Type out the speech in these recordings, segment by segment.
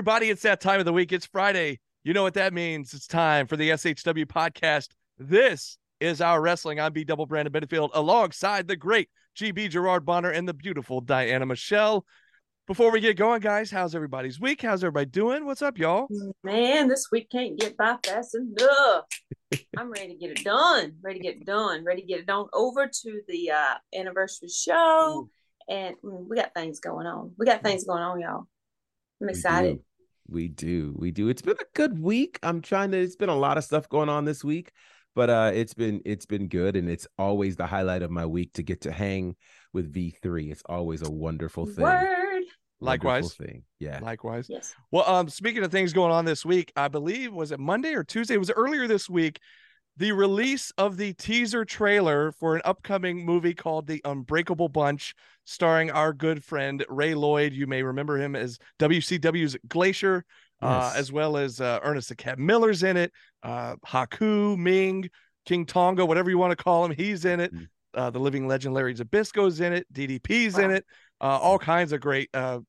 everybody? It's that time of the week. It's Friday. You know what that means. It's time for the SHW podcast. This is our wrestling. I'm B Double Brandon Benefield alongside the great GB Gerard Bonner and the beautiful Diana Michelle. Before we get going, guys, how's everybody's week? How's everybody doing? What's up, y'all? Man, this week can't get by fast enough. I'm ready to get it done. Ready to get it done. Ready to get it done over to the uh, anniversary show. And mm, we got things going on. We got things going on, y'all. I'm excited. We do. We do. It's been a good week. I'm trying to it's been a lot of stuff going on this week, but uh it's been it's been good and it's always the highlight of my week to get to hang with V3. It's always a wonderful thing. Word. Likewise. Wonderful thing. Yeah. Likewise. Yes. Well, um, speaking of things going on this week, I believe was it Monday or Tuesday? It was earlier this week. The release of the teaser trailer for an upcoming movie called The Unbreakable Bunch, starring our good friend Ray Lloyd. You may remember him as WCW's Glacier, uh, as well as uh, Ernest the Cat Miller's in it. Uh, Haku, Ming, King Tonga, whatever you want to call him, he's in it. Mhm. Uh, the living legend Larry Zbyszko's in it. DDP's in it. Uh, all kinds of great uh,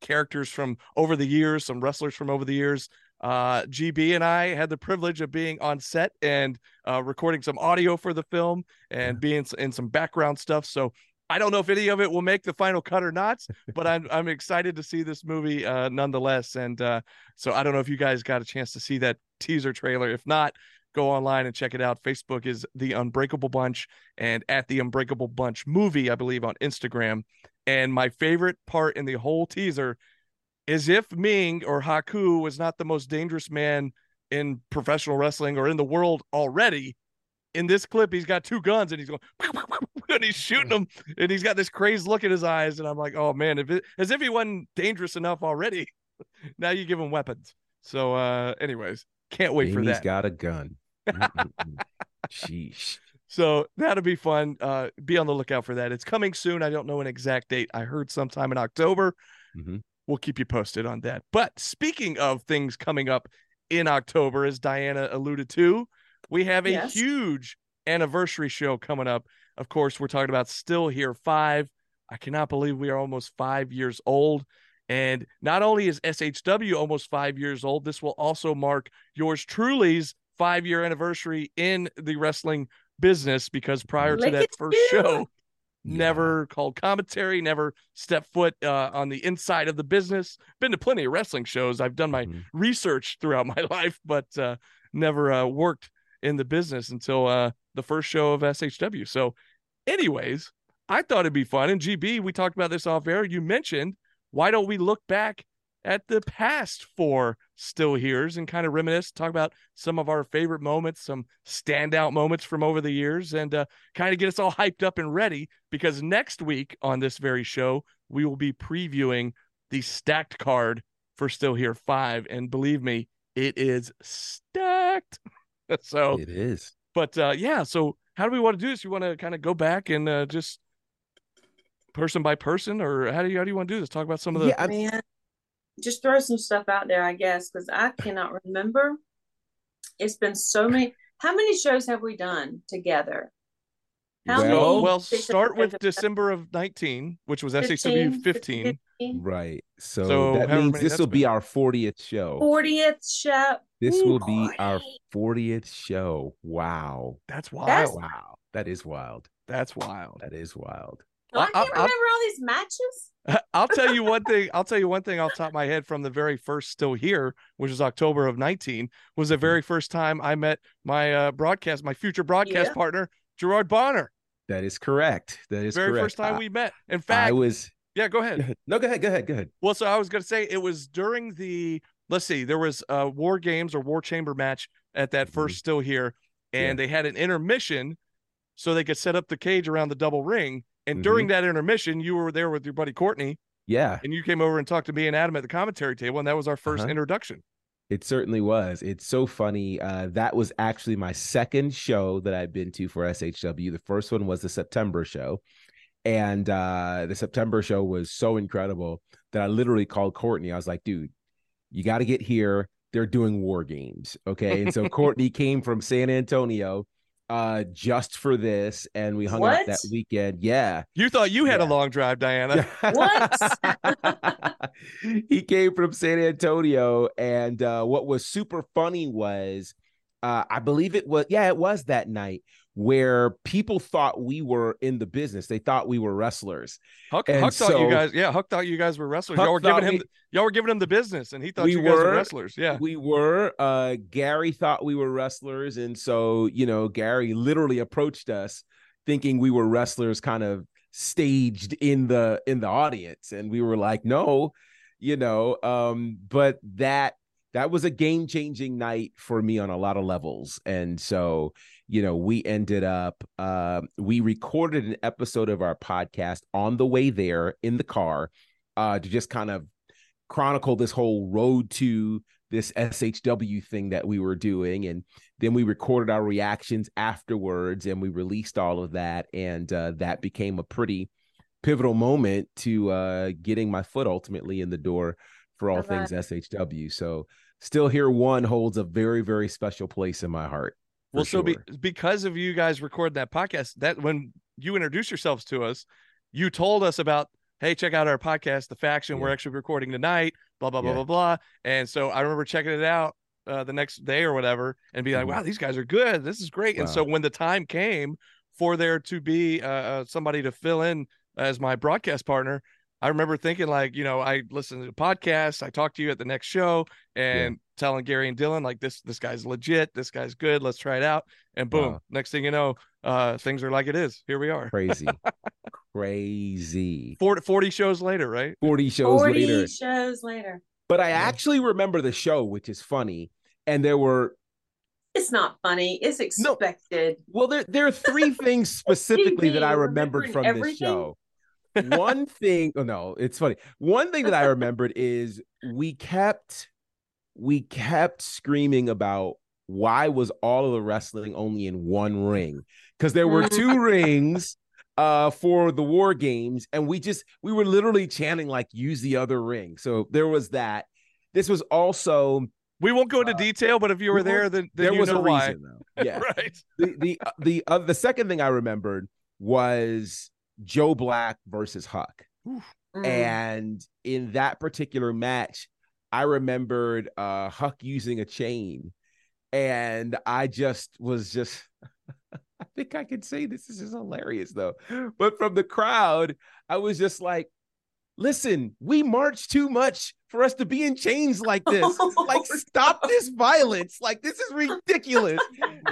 characters from over the years, some wrestlers from over the years. Uh, GB and I had the privilege of being on set and uh, recording some audio for the film and being in some background stuff. So I don't know if any of it will make the final cut or not, but I'm I'm excited to see this movie uh, nonetheless. And uh, so I don't know if you guys got a chance to see that teaser trailer. If not, go online and check it out. Facebook is the Unbreakable Bunch and at the Unbreakable Bunch movie, I believe, on Instagram. And my favorite part in the whole teaser is if Ming or Haku was not the most dangerous man in professional wrestling or in the world already. In this clip, he's got two guns and he's going and he's shooting them and he's got this crazed look in his eyes. And I'm like, oh man, if it, as if he wasn't dangerous enough already. now you give him weapons. So, uh, anyways, can't wait for that. He's got a gun. Sheesh. So that'll be fun. Uh, be on the lookout for that. It's coming soon. I don't know an exact date. I heard sometime in October. Mhm. We'll keep you posted on that. But speaking of things coming up in October, as Diana alluded to, we have a Yes. huge anniversary show coming up. Of course, we're talking about Still Here 5. I cannot believe we are almost five years old. And not only is SHW almost five years old, this will also mark yours truly's five year anniversary in the wrestling business because prior to that first you. show, Yeah. never called commentary, never stepped foot uh, on the inside of the business. Been to plenty of wrestling shows. I've done my Mhm. research throughout my life, but uh, never uh, worked in the business until uh, the first show of SHW. So, anyways, I thought it'd be fun. And GB, we talked about this off air. You mentioned why don't we look back at the past four still here's and kind of reminisce, talk about some of our favorite moments, some standout moments from over the years, and uh, kind of get us all hyped up and ready because next week on this very show, we will be previewing the stacked card for Still Here 5. And believe me, it is stacked. so, It is. but uh, yeah, so how do we want to do this? You want to kind of go back and uh, just person by person, or how do you how do you want to do this? Talk about some of the Yeah, I'm- Man, just throw some stuff out there, I guess, because I cannot remember. It's been so many. How many shows have we done together? How Well- well, many well, start with? December of 19, which was SHW 15. Right. So, So that means this that's will be our 40th show. 40th show. This Ooh, will be our 40th show. Wow. That's wild. That's- Wow. That is wild. That's wild. That is wild. Oh, I I- can't I- remember all these matches. I'll tell you one thing. I'll tell you one thing off the top of my head from the very first Still Here, which was October of 19, was the very first time I met my uh, broadcast, my future broadcast Yeah. partner, Gerard Bonner. That is correct. That is the very correct. first time I, we met. In fact, I was yeah, go ahead. no, go ahead, go ahead, go ahead. Well, so I was going to say it was during the let's see, there was a war games or war chamber match at that Mhm. first still here, and Yeah. they had an intermission so they could set up the cage around the double ring. And Mm-hmm. during that intermission, you were there with your buddy Courtney, Yeah, and you came over and talked to me and Adam at the commentary table, and that was our 1st Uh-huh. introduction. it certainly was. It's so funny. Uh, that was actually my second show that I've been to for SHW. The first one was the September show. And uh, the September show was so incredible that I literally called Courtney. I was like, dude, you got to get here. They're doing war games. Okay. And so Courtney came from San Antonio uh just for this and we hung out that weekend. Yeah. You thought you had Yeah. a long drive, Diana. What? he came from San Antonio, and uh, what was super funny was, uh, I believe it was, yeah, it was that night where people thought we were in the business. They thought we were wrestlers. Huck, Huck thought you guys, yeah, Huck thought you guys were wrestlers. Huck y'all were giving him, we- y'all were giving him the business, and he thought We you guys were were. wrestlers. Yeah, We were. Uh, Gary thought we were wrestlers, and so you know, Gary literally approached us thinking we were wrestlers, kind of staged in the in the audience, and we were like, no, you know. Um, but that that was a game changing night for me on a lot of levels, and so you know, we ended up uh, we recorded an episode of our podcast on the way there in the car uh, to just kind of chronicle this whole road to this SHW thing that we were doing. And then we recorded our reactions afterwards and we released all of that. And uh, that became a pretty pivotal moment to uh, getting my foot ultimately in the door for all things SHW. So still here one holds a very, very special place in my heart. well, so be, because of you guys recording that podcast, that when you introduced yourselves to us, you told us about, hey, check out our podcast, The Faction. We're actually recording tonight. Blah blah blah Yeah. blah blah. And so I remember checking it out uh, the next day or whatever, and be like, Mhm. wow, these guys are good. This is great. And so when the time came for there to be uh, uh, somebody to fill in as my broadcast partner. I remember thinking like, you know, I listened to the podcast, I talked to you at the next show and telling Gary and Dylan like this this guy's legit, this guy's good, let's try it out. And boom, Wow. next thing you know, uh things are like it is. Here we are. Crazy. Crazy. 40, 40 shows later, right? 40 shows 40 later. shows later. But I actually remember the show, which is funny. And there were It's not funny. It's No. expected. well, there there are three things specifically that I remembered from this everything? show. One thing, oh no, it's funny. One thing that I remembered is we kept we kept screaming about why was all of the wrestling only in one ring? Because there were two rings uh for the war games, and we just we were literally chanting like use the other ring. So there was that. This was also We won't go into detail, but if you Uh, we were there, then, then there you was know a why. reason though. Yeah. right. the the uh, the uh, the second thing I remembered was Joe Black versus Huck, Mm. and in that particular match, I remembered uh Huck using a chain, and I just was just. I think I can say this. This is hilarious though, but from the crowd, I was just like, "Listen, we march too much for us to be in chains like this. like, stop this violence. Like, this is ridiculous."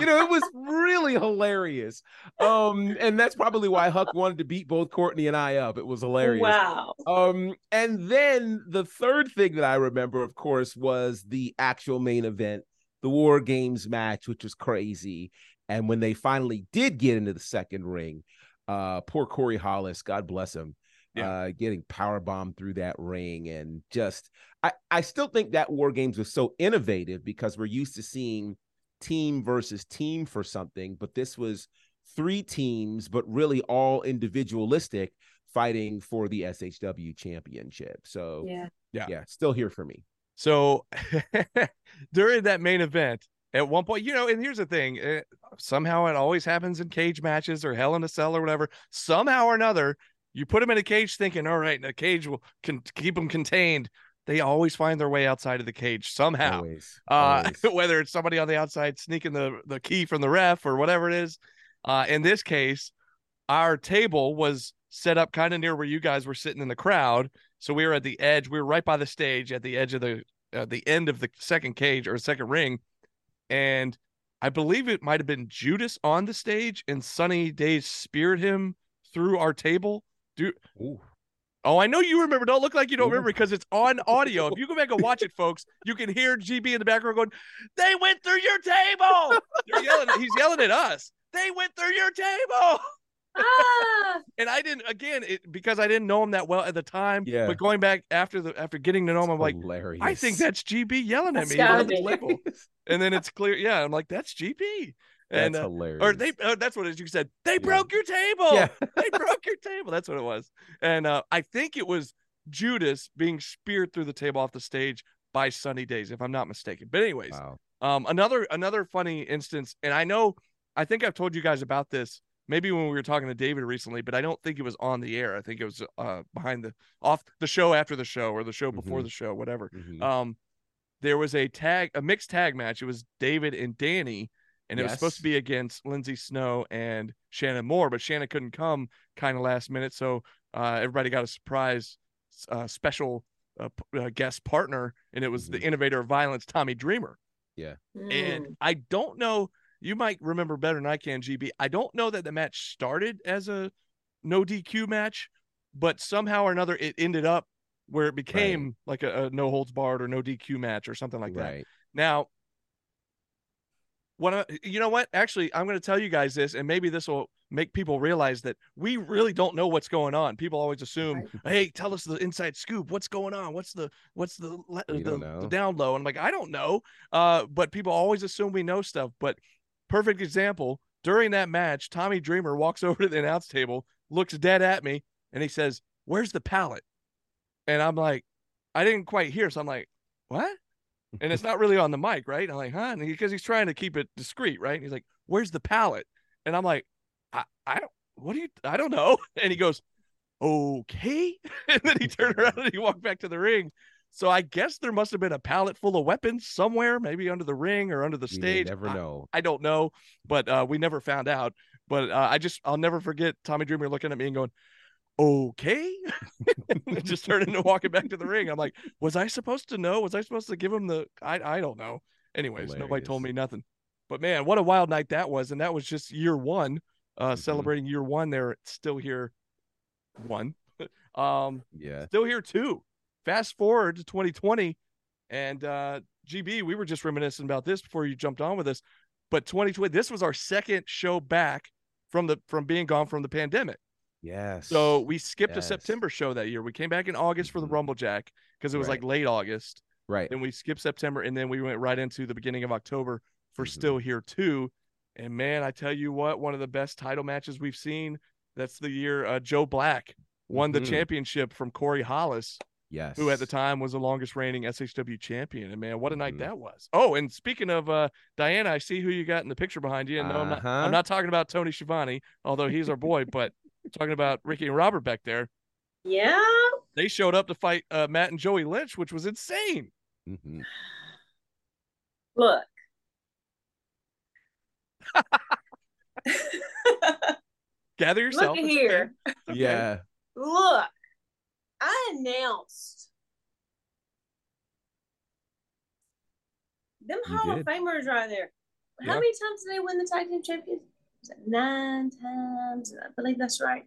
you know, it was really hilarious. Um, and that's probably why Huck wanted to beat both Courtney and I up. It was hilarious. Wow. Um, and then the third thing that I remember, of course, was the actual main event, the War Games match, which was crazy. And when they finally did get into the second ring, uh, poor Corey Hollis, God bless him, Yeah. uh, getting power bombed through that ring, and just I I still think that War Games was so innovative because we're used to seeing team versus team for something, but this was three teams, but really all individualistic fighting for the SHW championship. So Yeah. Yeah. yeah, still here for me. So during that main event, at one point, you know, and here's the thing eh, somehow it always happens in cage matches or Hell in a Cell or whatever. Somehow or another, you put them in a cage thinking, all right, the cage will con- keep them contained. They always find their way outside of the cage somehow. Always. Uh, always. whether it's somebody on the outside sneaking the, the key from the ref or whatever it is. Uh, in this case, our table was set up kind of near where you guys were sitting in the crowd. So we were at the edge. We were right by the stage at the edge of the uh, the end of the second cage or second ring, and I believe it might have been Judas on the stage, and Sunny Days speared him through our table. Do Ooh. oh, I know you remember. Don't look like you don't remember because it's on audio. If you go back and watch it, folks, you can hear GB in the background going, "They went through your table." They're yelling. He's yelling at us. They went through your table. Ah, and I didn't again it, because I didn't know him that well at the time. Yeah. But going back after the after getting to know him, I'm like, hilarious. I think that's GB yelling at That's me the And then it's clear, yeah. I'm like, that's GB. And that's uh, hilarious. or they uh, that's what it is. You said they Yeah. broke your table. yeah. they broke your table. That's what it was. And uh, I think it was Judas being speared through the table off the stage by Sunny Days, if I'm not mistaken. But anyways, Wow. um, another another funny instance, and I know I think I've told you guys about this maybe when we were talking to David recently, but I don't think it was on the air. I think it was uh behind the off the show after the show or the show before Mhm. the show, whatever. Mhm. Um, there was a tag, a mixed tag match. It was David and Danny, and it was supposed to be against Lindsay Snow and Shannon Moore, but Shannon couldn't come kind of last minute, so uh, everybody got a surprise uh, special uh, uh, guest partner, and it was the Mhm. innovator of violence, Tommy Dreamer. Mm. And I don't know, you might remember better than I can, GB. I don't know that the match started as a no DQ match, but somehow or another it ended up where it became like a, a no holds barred or no DQ match or something like that. Now, what I, you know what? Actually, I'm going to tell you guys this, and maybe this will make people realize that we really don't know what's going on. People always assume, "Hey, tell us the inside scoop. What's going on? What's the what's the le- the, the down low?" And I'm like, I don't know. Uh, but people always assume we know stuff. But perfect example during that match, Tommy Dreamer walks over to the announce table, looks dead at me, and he says, "Where's the pallet?" And I'm like, I didn't quite hear, so I'm like, what? And it's not really on the mic, right? I'm like, huh? Because he's trying to keep it discreet, right? And he's like, "Where's the pallet?" And I'm like, I, I don't, what do you, I don't know. And he goes, "Okay," and then he turned around and he walked back to the ring. So I guess there must have been a pallet full of weapons somewhere, maybe under the ring or under the stage. never I- know. I don't know, but uh, we never found out. But uh, I just, I'll never forget Tommy Dreamer looking at me and going, okay. just turning and walking back to the ring. I'm like, was I supposed to know? Was I supposed to give him the, I, I don't know. Anyways, nobody told me nothing. But man, what a wild night that was. And that was just year one, uh, Mhm. celebrating year one there. at Still here one. um, Yeah. still here two. Fast forward to 2020, and uh, GB, we were just reminiscing about this before you jumped on with us. But 2020, this was our second show back from the from being gone from the pandemic. Yes. So we skipped a September show that year. We came back in August for the Mhm. Rumble Jack because it was like late August. right. Then we skipped September, and then we went right into the beginning of October for Mhm. Still Here Two. And man, I tell you what, one of the best title matches we've seen. That's the year uh, Joe Black won the Mhm. championship from Corey Hollis, Yes. who at the time was the longest reigning SHW champion. And man, what a night Mhm. that was! Oh, and speaking of uh, Diana, I see who you got in the picture behind you. And no, I'm not, Uh-huh. I'm not talking about Tony Schiavone, although he's our boy, but talking about Ricky and Robert back there. Yeah. They showed up to fight uh, Matt and Joey Lynch, which was insane. Mhm. Look. Gather yourself. Look here. okay. Okay. Yeah. Look. I announced them You Hall did. of Famers right there. How Yeah. many times did they win the tag team champions? Was it nine times? I believe that's right.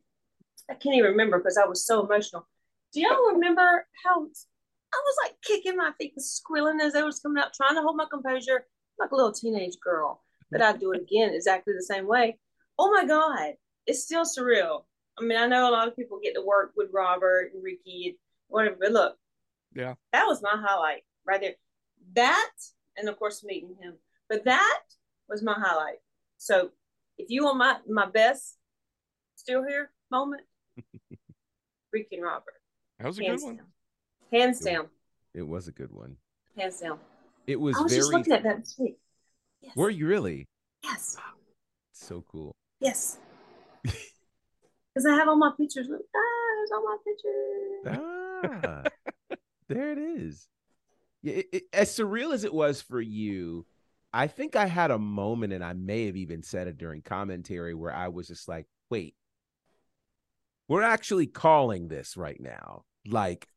I can't even remember because I was so emotional. Do y'all remember how I was like kicking my feet and squealing as I was coming out, trying to hold my composure like a little teenage girl. But I'd do it again exactly the same way. Oh my God. It's still surreal. I mean, I know a lot of people get to work with Robert and Ricky and whatever, but look, Yeah. that was my highlight right there. That, and of course, meeting him, but that was my highlight. So, if you want my my best still here moment, freaking Robert, That was a good hands one. down, hands Good. down, It was a good one. hands down. It was, I was very. just looking at that this week. Yes. Were you really? Yes. So cool. Yes. Because I have all my pictures. Look, ah, there's all my pictures. Ah, there it is. Yeah, it, it- as surreal as it was for you, I think I had a moment, and I may have even said it during commentary, where I was just like, "Wait, we're actually calling this right now." Like,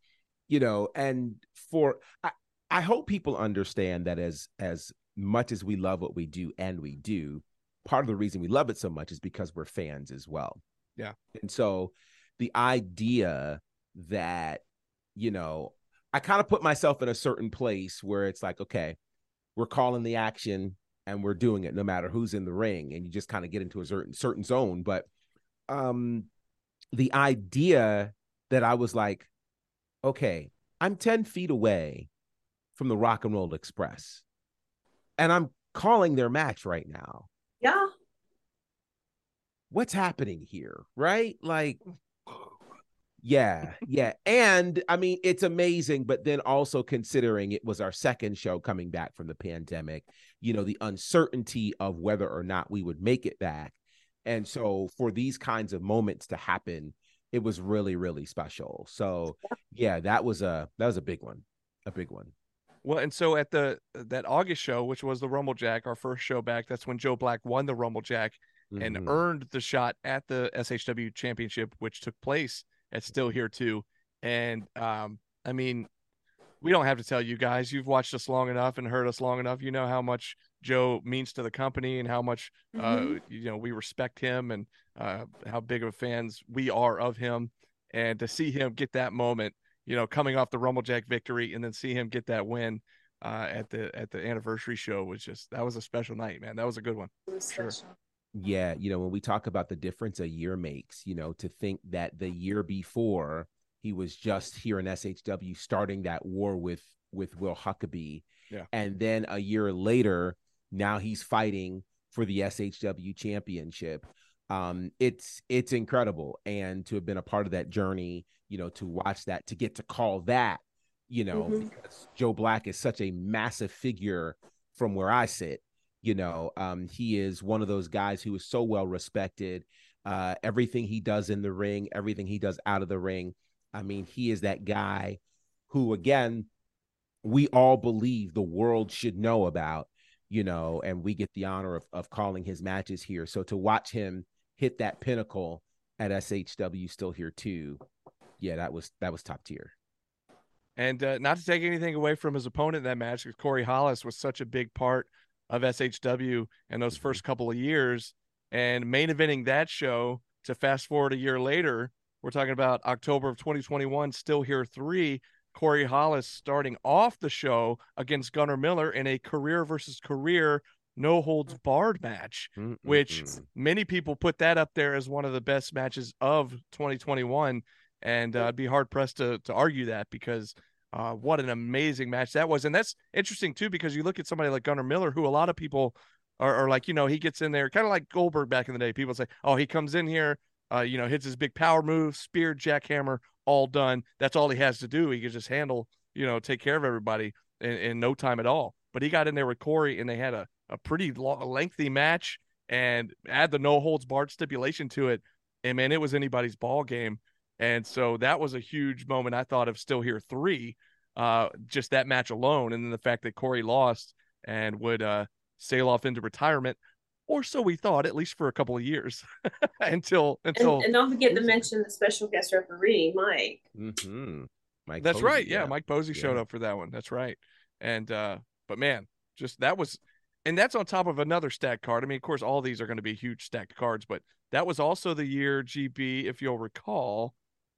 you know, and for I, I hope people understand that as as much as we love what we do, and we do, part of the reason we love it so much is because we're fans as well. Yeah. And so the idea that, you know, I kind of put myself in a certain place where it's like, okay, we're calling the action and we're doing it no matter who's in the ring. And you just kind of get into a certain certain zone. But um the idea that I was like, okay, I'm 10 feet away from the Rock and Roll Express. And I'm calling their match right now. Yeah. What's happening here? Right? Like Yeah, yeah. And I mean, it's amazing, but then also considering it was our second show coming back from the pandemic, you know, the uncertainty of whether or not we would make it back. And so for these kinds of moments to happen, it was really, really special. So yeah, that was a that was a big one. A big one. Well, and so at the that August show, which was the Rumble Jack, our first show back, that's when Joe Black won the Rumble Jack and Mhm. earned the shot at the SHW championship, which took place at Still Here Two. And um, I mean, we don't have to tell you guys. You've watched us long enough and heard us long enough. You know how much Joe means to the company and how much uh, Mhm. you know we respect him and uh, how big of fans we are of him. And to see him get that moment, you know, coming off the Rumblejack victory and then see him get that win uh, at the at the anniversary show was just that was a special night, man. That was a good one. It was Sure. special. Yeah, you know, when we talk about the difference a year makes, you know, to think that the year before he was just here in SHW starting that war with with Will Huckabee. Yeah. And then a year later, now he's fighting for the SHW championship. Um, it's it's incredible. And to have been a part of that journey, you know, to watch that, to get to call that, you know, Mhm. because Joe Black is such a massive figure from where I sit you know um he is one of those guys who is so well respected uh everything he does in the ring everything he does out of the ring. I mean he is that guy who again we all believe the world should know about you know and we get the honor of, of calling his matches here. So to watch him hit that pinnacle at shw still here two yeah that was that was top tier. And uh, not to take anything away from his opponent in that match, because Corey Hollis was such a big part of SHW in those first couple of years. And main eventing that show to fast forward a year later, we're talking about October of 2021, still here three. Corey Hollis starting off the show against Gunnar Miller in a career versus career no holds barred match, which Mm-mm-mm. many people put that up there as one of the best matches of 2021 and uh, I'd be hard pressed to to argue that because uh, what an amazing match that was, and that's interesting too because you look at somebody like Gunnar Miller, who a lot of people are, are like, you know, he gets in there kind of like Goldberg back in the day. People say, oh, he comes in here, uh, you know, hits his big power move, spear, jackhammer, all done. That's all he has to do. He can just handle, you know, take care of everybody in, in no time at all. But he got in there with Corey, and they had a a pretty long, lengthy match, and add the no holds barred stipulation to it, and man, it was anybody's ball game. And so that was a huge moment. I thought of Still Here three, uh, just that match alone, and then the fact that Corey lost and would uh, sail off into retirement, or so we thought, at least for a couple of years, until until And, and don't forget to mention the special guest referee, Mike. Mm-hmm. Mike that's Posey, right. Yeah, Mike Posey showed up for that one. That's right. And uh, but man, just that was, and that's on top of another stacked card. I mean, of course, all these are going to be huge stacked cards, but that was also the year GB, if you'll recall,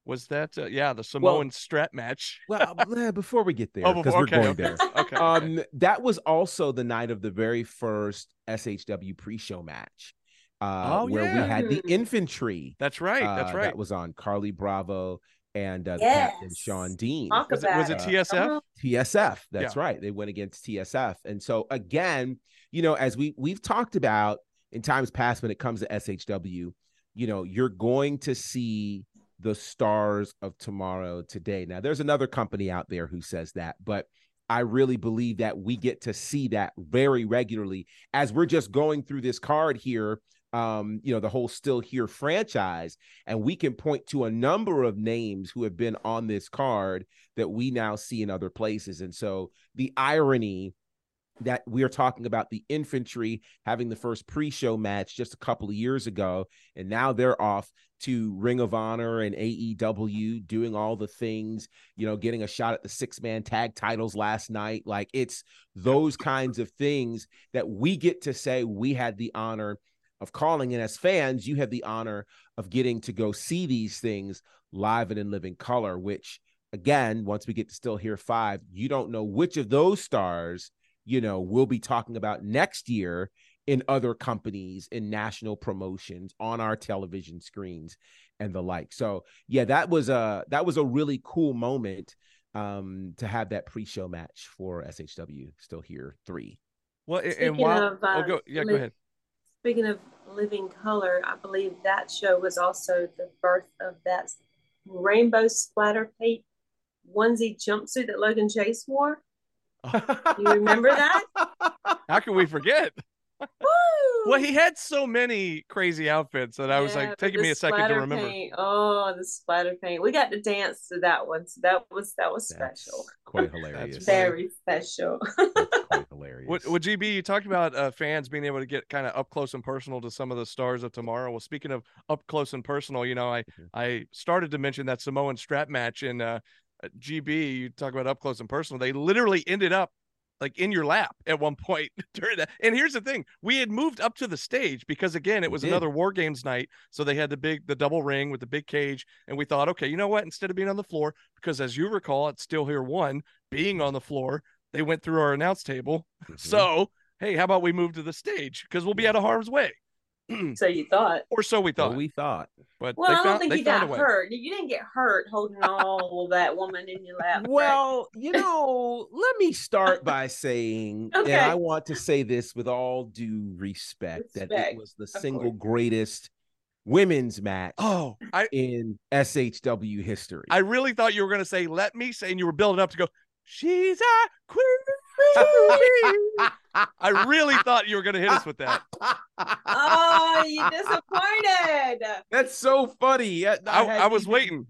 was that uh, yeah the Samoan strap match. Well, eh, before we get there, Oh, because we're okay, going okay. there. Okay. Um, that was also the night of the very first SHW pre-show match, uh, Oh, where we had the infantry. that's right. That's uh, right. That was on Carlie Bravo and uh, the captain Shawn Dean. Talk was it, was it uh, TSF? Come on. TSF. That's right. They went against TSF. And so again, you know, as we we've talked about in times past when it comes to SHW, you know, you're going to see the stars of tomorrow today. Now, there's another company out there who says that, but I really believe that we get to see that very regularly as we're just going through this card here. Um, you know, the whole still here franchise, and we can point to a number of names who have been on this card that we now see in other places. And so the irony that we are talking about the infantry having the first pre-show match just a couple of years ago, and now they're off to Ring of Honor and AEW doing all the things, you know, getting a shot at the six-man tag titles last night. Like it's those kinds of things that we get to say we had the honor of calling. And as fans, you have the honor of getting to go see these things live and in living color, which again, once we get to still here five, you don't know which of those stars, you know, we'll be talking about next year in other companies, in national promotions, on our television screens, and the like. So yeah, that was a that was a really cool moment um to have that pre-show match for SHW still here three. Well, and- and Speaking while of, uh, oh, go yeah, go ahead. Speaking of living color, I believe that show was also the birth of that rainbow splatter paint onesie jumpsuit that Logan Chase wore? You remember that? How can we forget? Woo! Well, he had so many crazy outfits that I was like taking me a second to remember. paint- Oh, the splatter paint. We got to dance to that one. So that was that was That's special. quite hilarious. funny. Very special. That's quite hilarious. What, what GB, you talked about uh, fans being able to get kind of up close and personal to some of the stars of tomorrow. Well, speaking of up close and personal, you know, I Mhm. I started to mention that Samoan strap match in uh, GB. You talk about up close and personal. They literally ended up like in your lap at one point during that. And here's the thing: we had moved up to the stage because again, it was another War Games night, so they had the big the double ring with the big cage, and we thought, okay, you know what? Instead of being on the floor, because as you recall, it's still here one being on the floor. They went through our announce table. Mhm. So, hey, how about we move to the stage because we'll be out of harm's way, so you thought. or so we Well, thought. we thought. but Well, they I don't found, think they you got hurt. You didn't get hurt holding all that woman in your lap. right? Well, you know, let me start by saying, Okay. and I want to say this with all due respect, that it was the single greatest women's match Oh, I in SHW history. I really thought you were gonna say "let me say," and you were building up to go. She's a queen. I really thought you were gonna hit us with that. oh, you disappointed. That's so funny. I, I, I was waiting.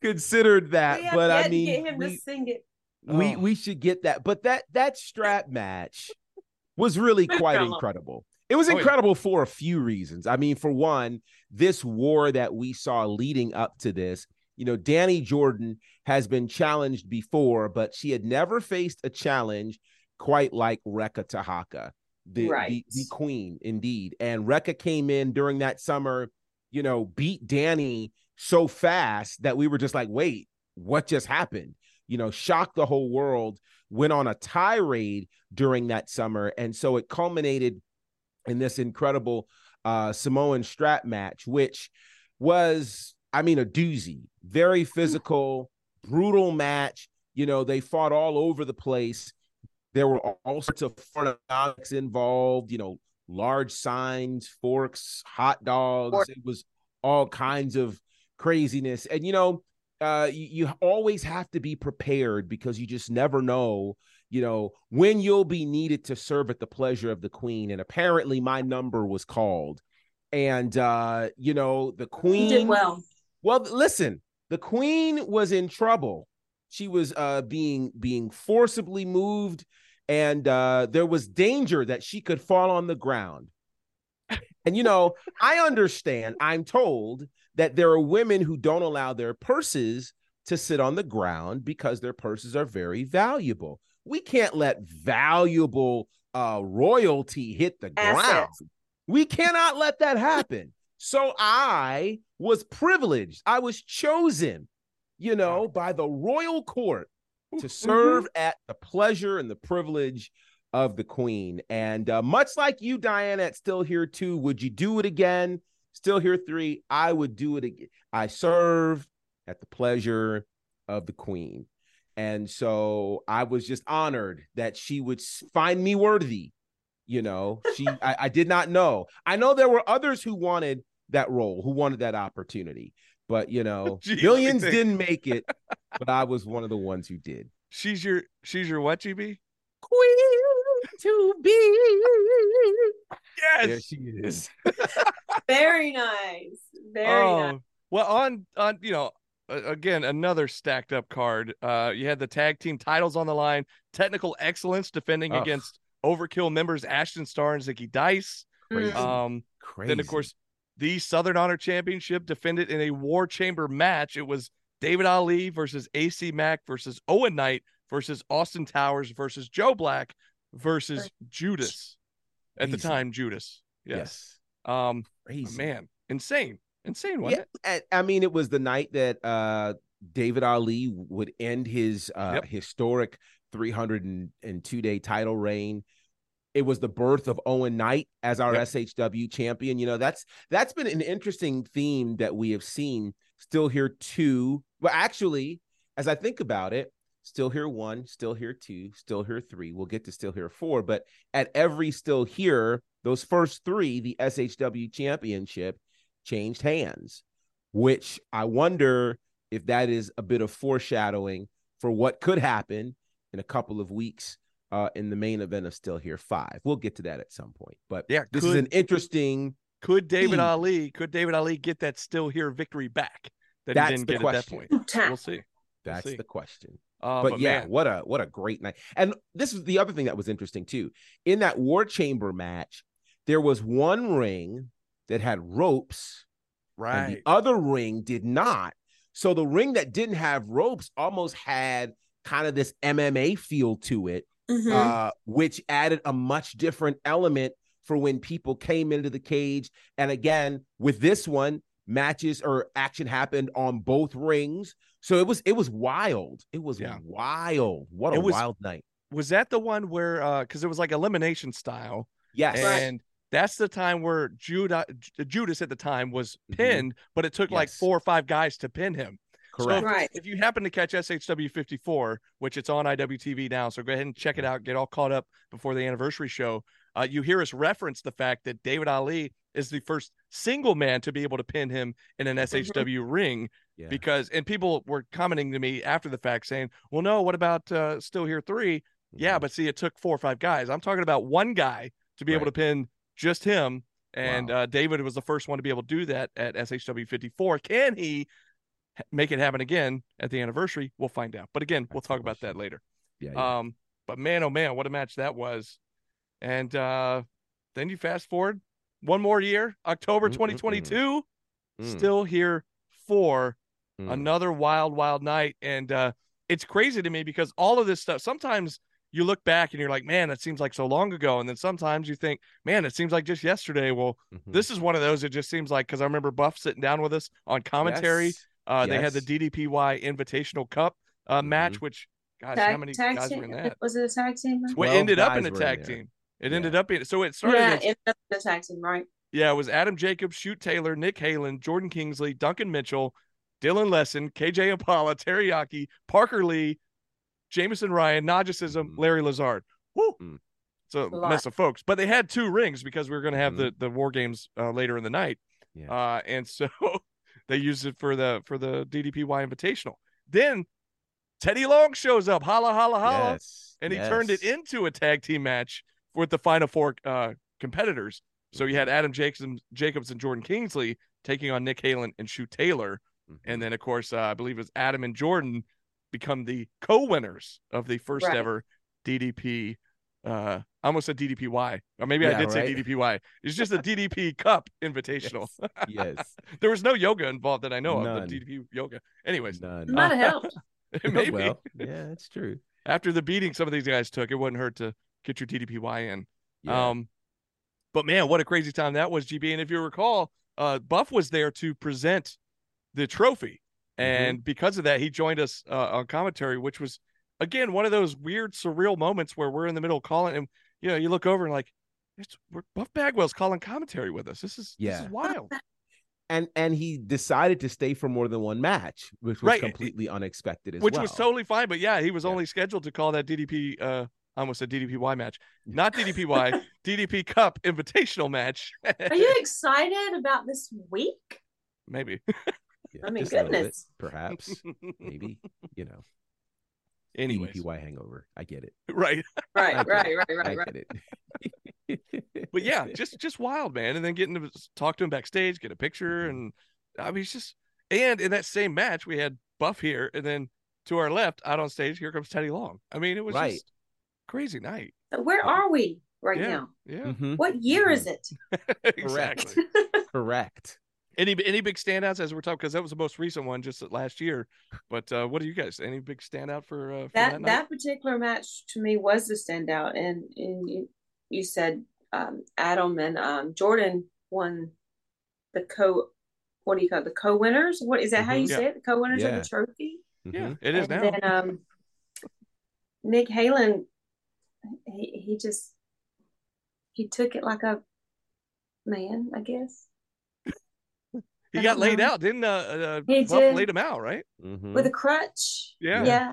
Considered that, We but I mean, get him we, to sing it. we Oh. we should get that. But that that strap match was really quite Incredible. incredible. It was Oh, yeah. incredible for a few reasons. I mean, for one, this war that we saw leading up to this, you know, Danny Jordan has been challenged before, but she had never faced a challenge quite like Reka Tehaka, the, the, Right. the queen, indeed. And Reka came in during that summer, you know, beat Danny so fast that we were just like, wait, what just happened? You know, shocked the whole world, went on a tirade during that summer. And so it culminated in this incredible uh, Samoan strap match, which was, I mean, a doozy, very physical, brutal match. You know, they fought all over the place. There were all sorts of objects involved, you know, large signs, forks, hot dogs. Fork. It was all kinds of craziness. And, you know, uh, you, you always have to be prepared because you just never know you know, when you'll be needed to serve at the pleasure of the queen. And apparently my number was called. And uh, you know, the You queen did well. well, listen, the queen was in trouble. She was uh being being forcibly moved, and uh there was danger that she could fall on the ground. And you know, I understand, I'm told that there are women who don't allow their purses to sit on the ground because their purses are very valuable. We can't let valuable uh royalty hit the ground. We cannot let that happen. So I was privileged. I was chosen, you know, by the royal court to serve at the pleasure and the privilege of the queen. And uh, much like you, Diana, at Still Here Two, would you do it again? Still Here Three, I would do it again. I served at the pleasure of the queen. And so I was just honored that she would find me worthy. You know, she, I, I did not know. I know there were others who wanted that role, who wanted that opportunity, but you know, Gee, let millions didn't make it, but I was one of the ones who did. She's your she's your what, GB? Queen to be. Yes. There she is. Very nice. Very nice. Oh, well, on on you know, again another stacked up card. Uh, you had the tag team titles on the line, technical excellence defending Ugh. against Overkill members Ashton Starr and Zicky Dice. Crazy. Mm. Um, Crazy. then of course the Southern Honor Championship defended in a War Chamber match. It was David Ali versus AC Mack versus Owen Knight versus Austin Towers versus Joe Black versus Judas. At the time, Judas. Yes. yes, Um, crazy. man, insane, insane, wasn't Yeah, it? I mean, it was the night that uh, David Ali would end his uh, Yep. historic 302 day title reign. It was the birth of Owen Knight as our Yep. SHW champion. You know, that's that's been an interesting theme that we have seen. Still here two. Well, actually, as I think about it, still here one, still here two, still here three. We'll get to still here four, but at every still here, those first three, the SHW championship changed hands, which I wonder if that is a bit of foreshadowing for what could happen in a couple of weeks uh, in the main event of Still Here Five. We'll get to that at some point. But Yeah, this is an interesting. Could David Hmm. Ali? Could David Ali get that still here victory back that That's he didn't the get question. at that point? We'll see. That's see. the question. Uh, but, yeah, man, what a what a great night. And this is the other thing that was interesting too. In that War Chamber match, there was one ring that had ropes right? and right. the other ring did not. So the ring that didn't have ropes almost had kind of this MMA feel to it, Mhm. uh, which added a much different element for when people came into the cage. And again, with this one, matches or action happened on both rings. So it was it was wild. It was Yeah. wild. What a was- wild night. Was that the one where? uh Because it was like elimination style, Yes. and that's the time where Judah, Judas at the time was Mhm. pinned, but it took like four or five guys to pin him. Correct. Right. If you happen to catch SHW 54, which it's on IWTV now, so go ahead and check it out, get all caught up before the anniversary show. Uh, you hear us reference the fact that David Ali is the first single man to be able to pin him in an SHW ring Yeah. because, and people were commenting to me after the fact saying, well, no, what about uh, Still Here 3? Yeah, Mhm. but see, it took four or five guys. I'm talking about one guy to be able to pin just him. And Wow. uh, David was the first one to be able to do that at SHW 54. Can he h- make it happen again at the anniversary? We'll find out. But again, we'll talk about that later. yeah, yeah. Um, but man, oh man, what a match that was. And uh, then you fast forward one more year, October Mm, mm, mm. 2022, Mm, still here four mm. another wild wild night and uh it's crazy to me because all of this stuff sometimes you look back and you're like man it seems like so long ago and then sometimes you think man it seems like just yesterday well Mhm. this is one of those it just seems like because i remember buff sitting down with us on commentary Yes. Uh they had the ddpy invitational cup uh match Mhm. which gosh Tag- how many tag guys team- were in that Was it a tag team? well, it ended up in a were in tag there. team it Yeah. ended up in so it started Yeah, as- it was a tag team, right? yeah, it was Adam Jacobs, Shoot Taylor, Nick Halen, Jordan Kingsley, Duncan Mitchell, Dylan Lesson, KJ Impala, Teriyaki, Parker Lee, Jameson Ryan, Najasism, Mhm. Larry Lazard. Woo! Mm. So A lot. mess of folks, but they had two rings because we were going to have Mhm. the the war games uh, later in the night, Yeah. uh, and so they used it for the for the DDPY Invitational. Then Teddy Long shows up, holla holla holla, Yes. and he turned it into a tag team match with the final four uh, competitors. So you Mm-hmm. had Adam Jacobs, Jacobs and Jordan Kingsley taking on Nick Halen and Shoot Taylor, Mhm. and then of course uh, I believe it was Adam and Jordan become the co-winners of the first Right. ever DDP. Uh, I almost said DDPY, or maybe I Yeah, did say. DDPY. It's just a DDP Cup Invitational. yes. there was no yoga involved that I know None. of. The DDP yoga. Anyways, None. might have helped. maybe well, yeah, that's true. after the beating some of these guys took, it wouldn't hurt to get your DDPY in. Yeah. Um, but man, what a crazy time that was, GB. And if you recall, uh, Buff was there to present the trophy, Mm-hmm. and because of that, he joined us uh, on commentary, which was again one of those weird, surreal moments where we're in the middle of calling, and you know, you look over and like, it's we're, Buff Bagwell's calling commentary with us. This is this Yeah. is wild. and and he decided to stay for more than one match, which was Right. completely unexpected as which well. was totally fine. But yeah, he was Yeah. only scheduled to call that DDP. Uh, I almost said DDPY match, not DDPY, DDP Cup Invitational match. Are you excited about this week? Maybe. Yeah, I mean, just a bit, goodness. perhaps, maybe, you know, Anyways, DDPY hangover. I get it. right. Right, I get right, right, I right, right. get it. But yeah, just just wild, man. And then getting to talk to him backstage, get a picture, Mhm. and I mean, it's just. And in that same match, we had Buff here, and then to our left, out on stage, here comes Teddy Long. I mean, it was Right. just crazy night. So where are we right Yeah. now? Yeah, Mhm. What year is it? exactly. Correct. Any any big standouts as we're talking because that was the most recent one just last year. But uh, what do you guys? Any big standout for, uh, for that, that that particular match to me was the standout, and and you, you said um, Adam and um, Jordan won the co. What do you call it? The co-winners? What is that? How you Mhm. say it? The co-winners of the trophy. Yeah, Mhm. it is and now. then um, Nick Halen, he he just he took it like a man, I guess, he got laid know. out, didn't uh, uh He did. laid him out, right? Mhm. with a crutch. Yeah. yeah,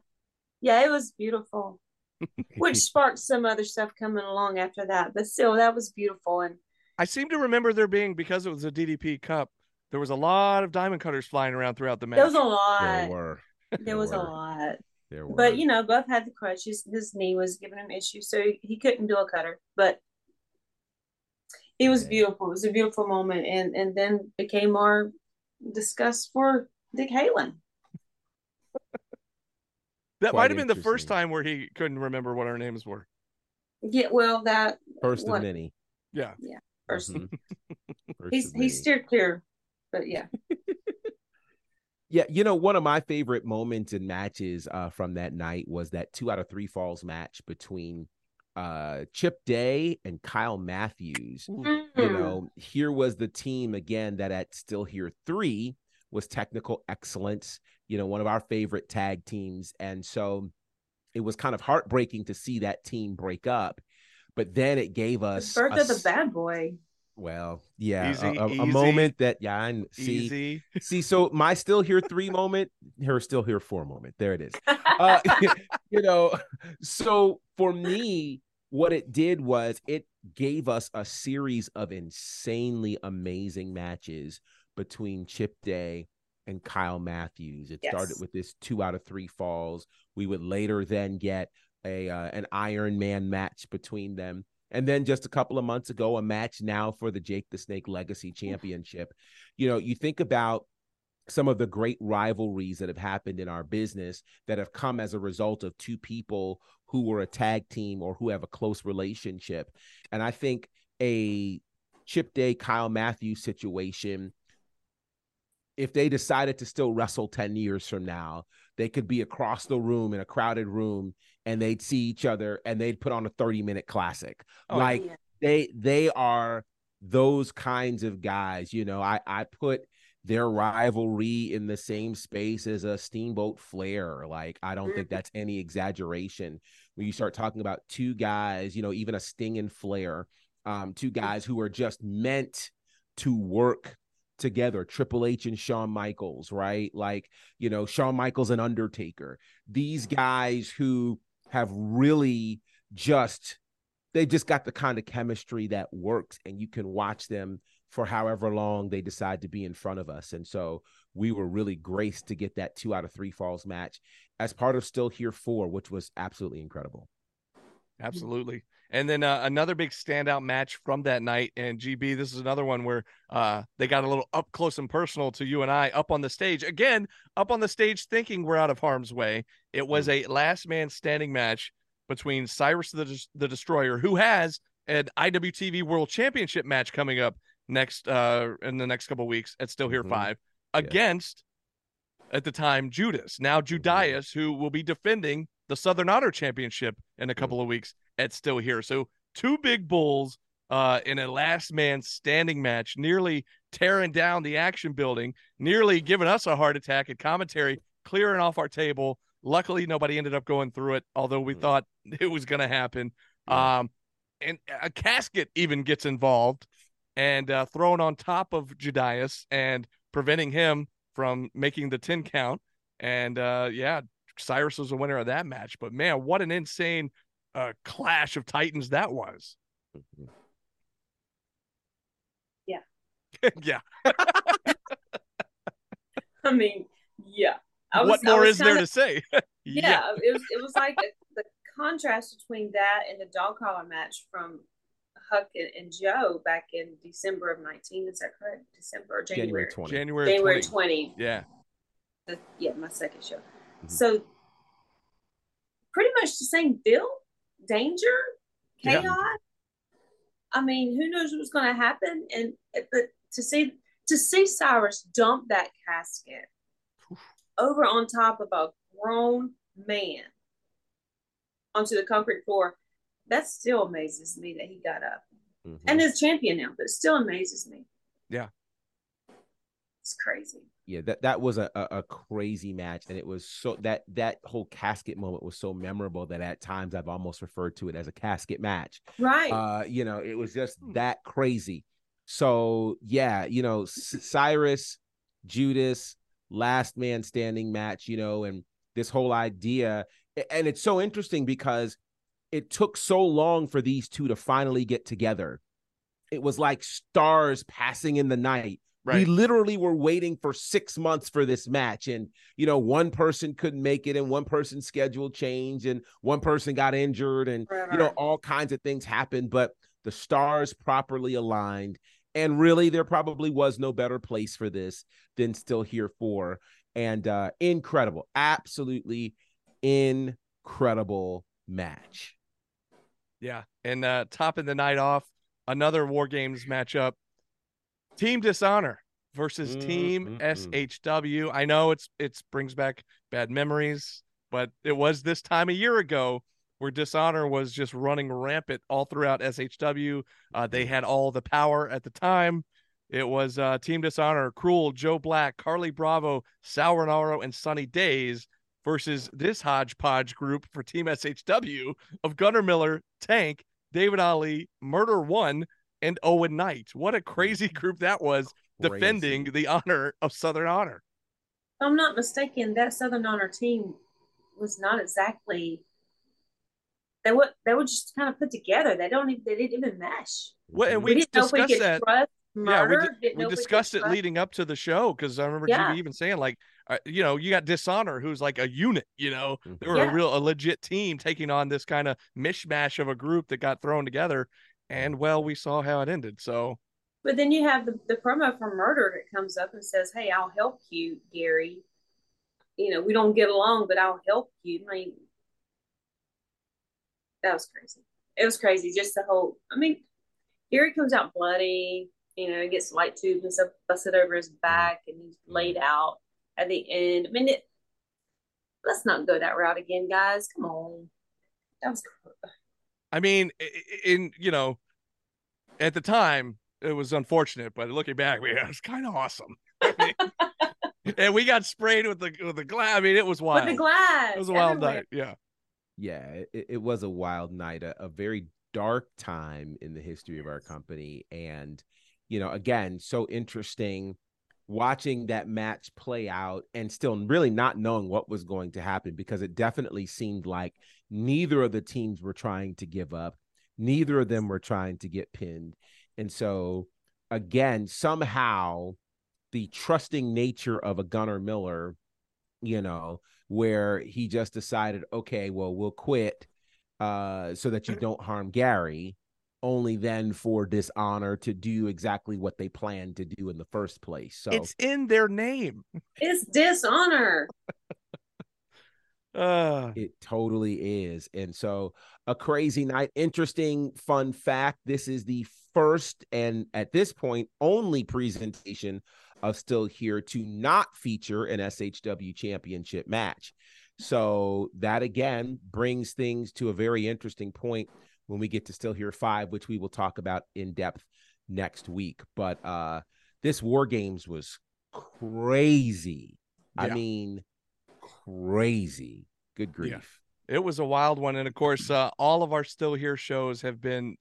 yeah. It was beautiful, which sparked some other stuff coming along after that. But still, that was beautiful, and I seem to remember there being because it was a DDP Cup. there was a lot of diamond cutters flying around throughout the match. There was a lot. There lot. were. There was a lot. There were. But you know, both had the crutches. His knee was giving him issues, so he, he couldn't do a cutter. But it was Yeah. beautiful. It was a beautiful moment, and and then became our disgust for Dick Halen. that quite might have been the first time where he couldn't remember what our names were. Yeah, well, that first what- of many. Yeah. first, Mhm. First he's of he steered clear, but yeah, Yeah, you know, one of my favorite moments in matches uh, from that night was that two out of three falls match between uh, Chip Day and Kyle Matthews. You Mm. know, here was the team again that at Still Here three was technical excellence. You know, one of our favorite tag teams, and so it was kind of heartbreaking to see that team break up. But then it gave the us birth a of the bad boy. Well, yeah, a- Easy, a, a easy, moment that yeah, I see. Easy. See, so my still here three moment, her still here four moment. There it is. Uh, you know, so for me, what it did was it gave us a series of insanely amazing matches between Chip Day and Kyle Matthews. It started with this two out of three falls. We would later then get a uh, an Iron Man match between them. And then just a couple of months ago, a match now for the Jake the Snake Legacy Championship. You know, you think about some of the great rivalries that have happened in our business that have come as a result of two people who were a tag team or who have a close relationship. And I think a Chip Day Kyle Matthews situation, if they decided to still wrestle 10 years from now, they could be across the room in a crowded room and they'd see each other and they'd put on a 30 minute classic. Oh, like Yeah. they they are those kinds of guys. You know, I I put their rivalry in the same space as a Steamboat Flair. Like I don't think mm-hmm. that's any exaggeration when you start talking about two guys. You know, even a Sting and Flair, um, two mm-hmm. guys who are just meant to work together triple h and shawn michaels right like you know shawn michaels and undertaker these mm-hmm. guys who have really just they just got the kind of chemistry that works and you can watch them for however long they decide to be in front of us and so we were really graced to get that two out of three falls match as part of still here four which was absolutely incredible Absolutely. And then uh, another big standout match from that night. And GB, this is another one where uh, they got a little up close and personal to you and I up on the stage. Again, up on the stage, thinking we're out of harm's way. It was a last man standing match between Cyrus the, the Destroyer, who has an IWTV World Championship match coming up next uh, in the next couple of weeks at Still Here Mhm. 5 against, at the time, Judas. Now, Judas, who will be defending the Southern Honor Championship in a couple of weeks at Still Here. So two big bulls uh, in a last man standing match, nearly tearing down the action building, nearly giving us a heart attack at commentary, clearing off our table. Luckily, nobody ended up going through it, although we Mhm. thought it was going to happen. Yeah. Um, and a casket even gets involved and uh, thrown on top of Judas and preventing him from making the 10 count. And uh, yeah, Cyrus was the winner of that match. But man, what an insane uh, clash of titans that was. Yeah. yeah. I mean, yeah. I was, what I more was is there kinda- to say? Yeah, it was. It was like the contrast between that and the dog collar match from Huck and, and Joe back in December of nineteen. Is that correct? December or january January? 20 January, January 20. twenty. Yeah. The, yeah, my second show. Mhm. So pretty much the same bill, danger, Yeah. chaos. I mean, who knows what's going to happen? And but to see to see Cyrus dump that casket over on top of a grown man onto the concrete floor, that still amazes me that he got up Mhm. and is champion now. But it still amazes me. Yeah. it's crazy. yeah that that was a, a a crazy match and it was so that that whole casket moment was so memorable that at times i've almost referred to it as a casket match Right. uh you know it was just Hmm. that crazy so yeah you know cyrus judas last man standing match you know and this whole idea and it's so interesting because it took so long for these two to finally get together it was like stars passing in the night We literally were waiting for six months for this match. And, you know, one person couldn't make it and one person's schedule changed and one person got injured and, you know, all kinds of things happened. But the stars properly aligned. And really, there probably was no better place for this than still here four. And uh incredible, absolutely incredible match. Yeah. And uh topping the night off, another War Games matchup. Team Dishonor versus Mm, Team. SHW. I know it's it's brings back bad memories, but it was this time a year ago where Dishonor was just running rampant all throughout SHW. Uh, they had all the power at the time. It was uh, Team Dishonor, Cruel, Joe Black, Carlie Bravo, Sal Rinauro, and Sunny Days versus this hodgepodge group for Team SHW of Gunnar Miller, Tank, David Ali, Murder One, and Owen Knight. What a crazy mm-hmm. group that was defending the honor of Southern Honor. If I'm not mistaken, that Southern Honor team was not exactly. They were they were just kind of put together. They don't even they didn't even mesh. Well, and We, we didn't know if we discussed that. trust Yeah, we, di- didn't we discussed could it trust- leading up to the show because I remember Yeah. GB even saying like, uh, you know, you got Dishonor, who's like a unit. You know, Mhm. they were Yeah. a real a legit team taking on this kind of mishmash of a group that got thrown together. And well, we saw how it ended. So But then you have the, the promo from Murder that comes up and says, Hey, I'll help you, Gary. You know, we don't get along, but I'll help you. I mean, that was crazy. It was crazy. Just the whole, I mean, Gary comes out bloody, you know, he gets light tube and stuff busted over his back and he's laid out at the end. I mean, it, let's not go that route again, guys. Come on. That was I mean, i- i- in you know, at the time it was unfortunate, but looking back, man, it was kind of awesome. I mean, and we got sprayed with the with the glass. I mean, it was wild. with wild. the glass. It was a wild everywhere. night. Yeah. yeah it, it was a wild night a, a very dark time in the history of our company and you know again so interesting watching that match play out and still really not knowing what was going to happen because it definitely seemed like neither of the teams were trying to give up neither of them were trying to get pinned. And so again somehow the trusting nature of a Gunnar miller you know where he just decided, okay, well, we'll quit uh, so that you don't harm Gary, only then for dishonor to do exactly what they planned to do in the first place. So It's in their name. It's dishonor. Uh, it totally is. And so a crazy night. Interesting fun fact. This is the first and at this point only presentation of Still Here to not feature an SHW championship match. So that again brings things to a very interesting point when we get to Still Here 5, which we will talk about in depth next week. But uh this War Games was crazy. I mean, crazy. Good grief. Yeah. it was a wild one, and of course, uh, all of our still here shows have been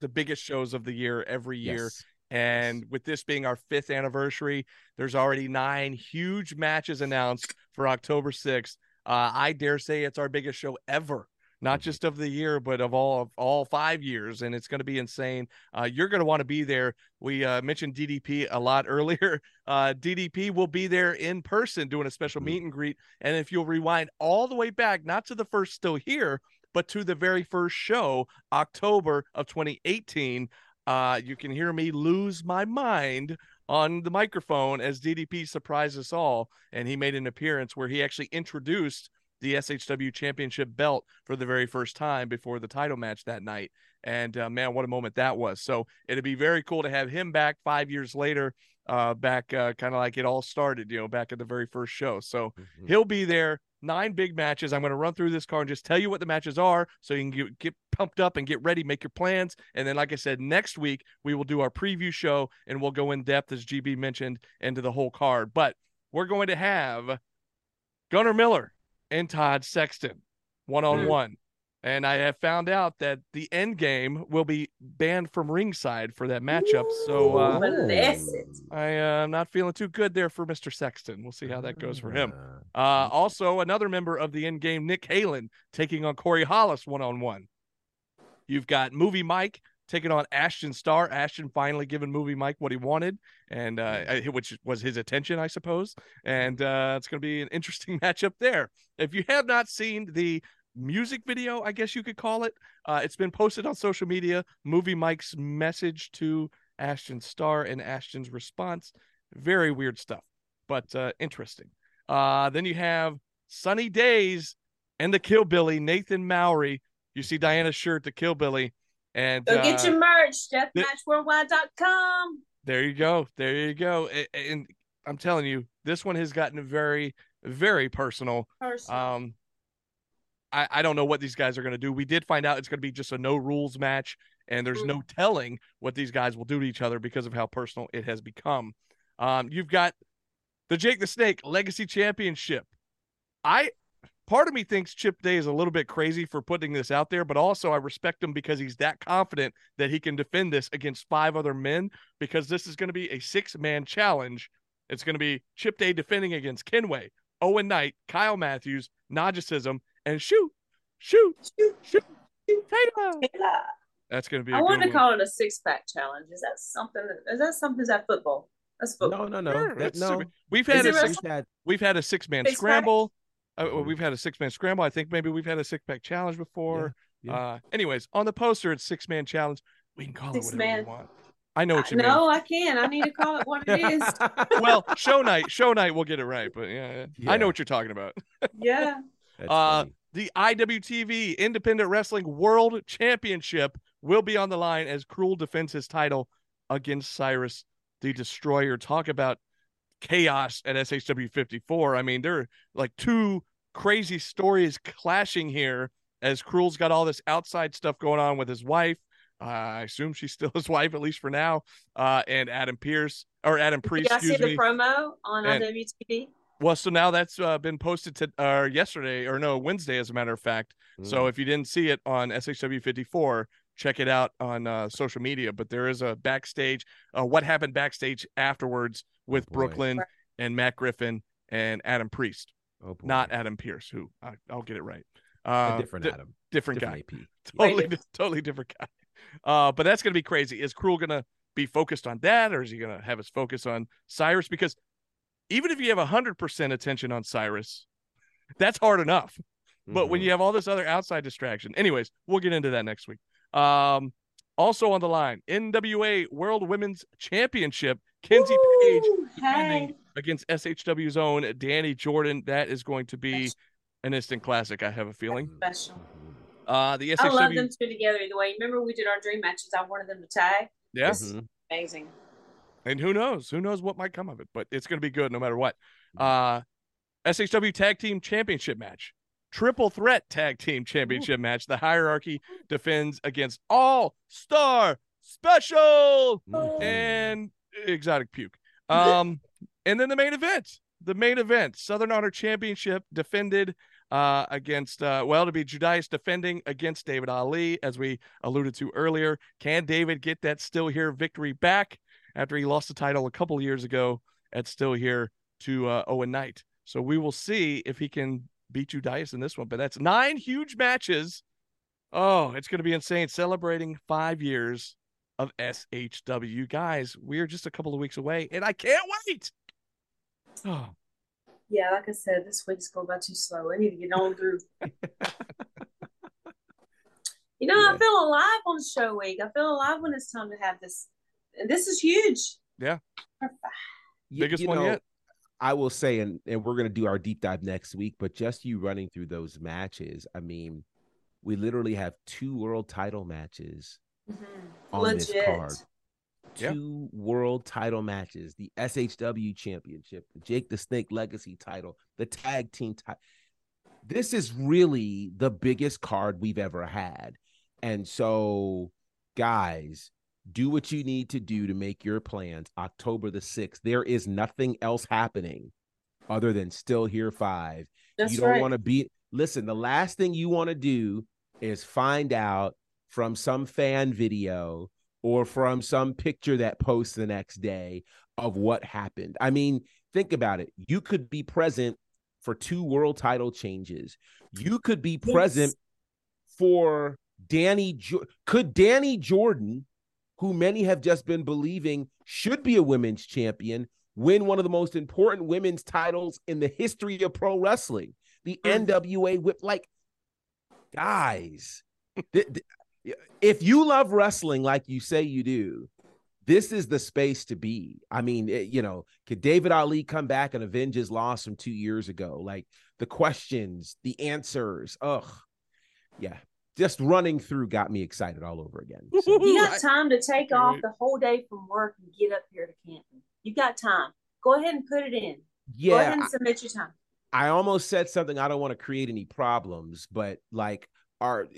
the biggest shows of the year every year. Yes. And with this being our fifth anniversary, there's already nine huge matches announced for October 6th. Uh, I dare say it's our biggest show ever, not just of the year, but of all of all five years. And it's going to be insane. Uh, you're going to want to be there. We uh, mentioned DDP a lot earlier. Uh, DDP will be there in person doing a special Mhm. meet and greet. And if you'll rewind all the way back, not to the first still here, but to the very first show, October of 2018, uh, you can hear me lose my mind on the microphone as DDP surprised us all. And he made an appearance where he actually introduced the SHW championship belt for the very first time before the title match that night. And uh, man, what a moment that was. So it'd be very cool to have him back five years later, uh, back uh, kind of like it all started, you know, back at the very first show. So Mhm. He'll be there. Nine big matches. I'm going to run through this card and just tell you what the matches are so you can get, get pumped up and get ready, make your plans. And then, like I said, next week we will do our preview show and we'll go in depth, as GB mentioned, into the whole card. But we're going to have Gunnar Miller and Todd Sexton one on one. And I have found out that the end game will be banned from ringside for that matchup. So uh, Blessed. I, uh, I'm not feeling too good there for Mr. Sexton. We'll see how that goes for him. Uh, Uh, also, another member of the end game, Nick Halen, taking on Corey Hollis one on one. You've got Movie Mike taking on Ashton Starr. Ashton finally giving movie Mike what he wanted, and uh, which was his attention, I suppose. And uh, it's going to be an interesting matchup there. If you have not seen the music video, I guess you could call it, uh, it's been posted on social media. Movie Mike's message to Ashton Starr and Ashton's response. Very weird stuff, but uh, interesting. Uh, then you have Sunny Days and the Kill Billy, Nathan Mowry. You see Diana's shirt, the Kill Billy. And Go uh, get your merch, deathmatchworldwide.com. there you go. There you go. A- And I'm telling you, this one has gotten very, very personal. Personal. Um, I, I don't know what these guys are going to do. We did find out it's going to be just a no rules match, and there's no telling what these guys will do to each other because of how personal it has become. Um, you've got the Jake the Snake Legacy Championship. I part of me thinks Chip Day is a little bit crazy for putting this out there, but also I respect him because he's that confident that he can defend this against five other men because this is going to be a six man challenge. It's going to be Chip Day defending against Kenway, Owen Knight, Kyle Matthews, Nagicism, and shoot, shoot, Shoot, shoot, shoot. Taylor. Yeah. That's going to be. I a want to one. call it a six pack challenge. Is that something? Is that something? Is that football? That's football. No, no, no. Sure, That- no. We've had it a six, wrestling? We've had- we've had a six man Six pack? scramble. Uh, Mhm. we've had a six man scramble. I think maybe we've had a six pack challenge before. yeah. Uh, anyways, on the poster it's six man challenge. We can call Six it whatever man. we want. I know what you no, I can't. I need to call it what it is. Well, show night, show night, we'll get it right. But yeah, I know what you're talking about. Yeah. Uh. The IWTV Independent Wrestling World Championship will be on the line as Cruel defends his title against Cyrus the Destroyer. Talk about chaos at SHW 54. I mean, there are like two crazy stories clashing here as Cruel's got all this outside stuff going on with his wife. Uh, I assume she's still his wife, at least for now. Uh, and Adam Pierce or Adam Priest, Did I see excuse the me. promo on And- IWTV? Well, so now that's uh, been posted to uh, yesterday or no Wednesday, as a matter of fact. So Mm. if you didn't see it on SHW 54, check it out on uh, social media. But there is a backstage, uh, what happened backstage afterwards with boy. Brooklyn and Matt Griffin and Adam Priest, oh, boy. not Adam Pierce, who I, I'll get it right. a Uh, different di- Adam, different, different guy, AP. totally, Right. di- totally different guy. Uh, but that's gonna be crazy. Is Cruel gonna be focused on that, or is he gonna have his focus on Cyrus? Because even if you have hundred percent attention on Cyrus, that's hard enough. But when Mhm. you have all this other outside distraction, anyways, we'll get into that next week. Um, also on the line, NWA World Women's Championship, Kenzie Paige defending Hey. against SHW's own Danny Jordan. That is going to be an instant classic. I have a feeling. Special. Uh, the I love them two together either way. Remember we did our dream matches. I wanted them to tag. yeah. This- Mhm. Amazing. and who knows who knows what might come of it but it's going to be good no matter what uh shw tag team championship match triple threat tag team championship match. The hierarchy defends against all star special Mhm. and exotic puke. Um and then the main event the main event southern honor championship defended uh against uh well to be judas defending against david ali as we alluded to earlier. Can david get that still here victory back after he lost the title a couple years ago at still here to uh owen knight? So we will see if he can beat judas in this one but that's nine huge matches oh it's going to be insane celebrating five years of shw guys we're just a couple of weeks away and i can't wait oh Yeah, like I said, this week's going by too slow. I need to get on through. you know, I feel alive on show week. I feel alive when it's time to have this. And this is huge. Yeah. Perfect. Y- biggest you one know, yet I will say, and, and we're going to do our deep dive next week, but just you running through those matches, I mean, we literally have two world title matches Mhm. on this card. Yeah. Two world title matches the SHW championship, the Jake the Snake Legacy title, the tag team title. This is really the biggest card we've ever had. And so, guys, do what you need to do to make your plans. October the 6th, there is nothing else happening other than Still Here 5 That's you don't right. want to be listen the last thing you want to do is find out from some fan video or from some picture that posts the next day of what happened i mean think about it you could be present for two world title changes you could be Yes. present for Danny jo- could Danny Jordan, who many have just been believing should be a women's champion, win one of the most important women's titles in the history of pro wrestling? The Mm. NWA whip like guys. th- th- if you love wrestling like you say you do, this is the space to be. I mean, it- you know, could David Ali come back and avenge his loss from two years ago? Like the questions, the answers. Ugh, yeah. Just running through got me excited all over again. So, You got time to take off the whole day from work and get up here to Canton. You got time. Go ahead and put it in. Go ahead yeah, and submit your time. I almost said something. I don't want to create any problems, but like, are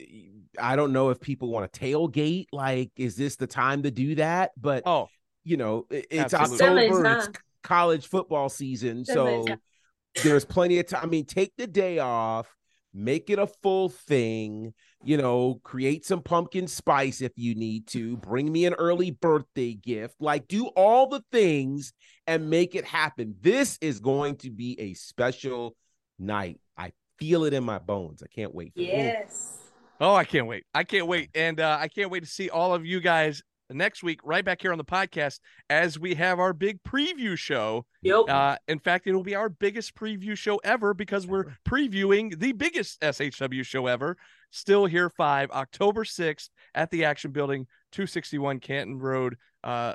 I don't know if people want to tailgate. Like, is this the time to do that? But Oh, you know, it- it's Absolutely. October, it's college football season, so Somebody's there's plenty of time. I mean, take the day off, make it a full thing. You know, create some pumpkin spice if you need to. Bring me an early birthday gift. Like, do all the things and make it happen. This is going to be a special night. I feel it in my bones. I can't wait. Yes. Oh, I can't wait. I can't wait. And uh, I can't wait to see all of you guys next week, right back here on the podcast, as we have our big preview show. Yep. Uh, in fact, it'll be our biggest preview show ever because we're previewing the biggest SHW show ever. Still Here 5, October 6th at the Action Building, 261 Canton Road, uh,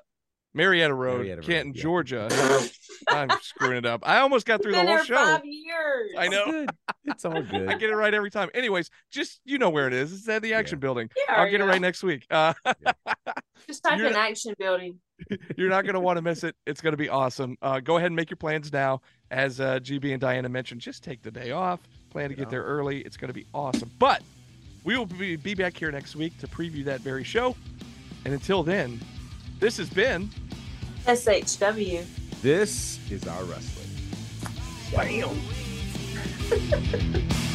Marietta Road, Marietta Road, Canton, yeah. Georgia. I'm screwing it up. I almost got through the whole show. five years. I know. It's all good. I get it right every time. Anyways, just you know where it is. It's at the Action Building. Yeah, I'll get it right next week. Uh, Just type in action building. you're not going to want to miss it. It's going to be awesome. Uh, go ahead and make your plans now. As uh, GB and Diana mentioned, just take the day off. Plan to get there early. It's going to be awesome. But we will be, be back here next week to preview that very show. And until then, this has been SHW. This is our wrestling. Bam.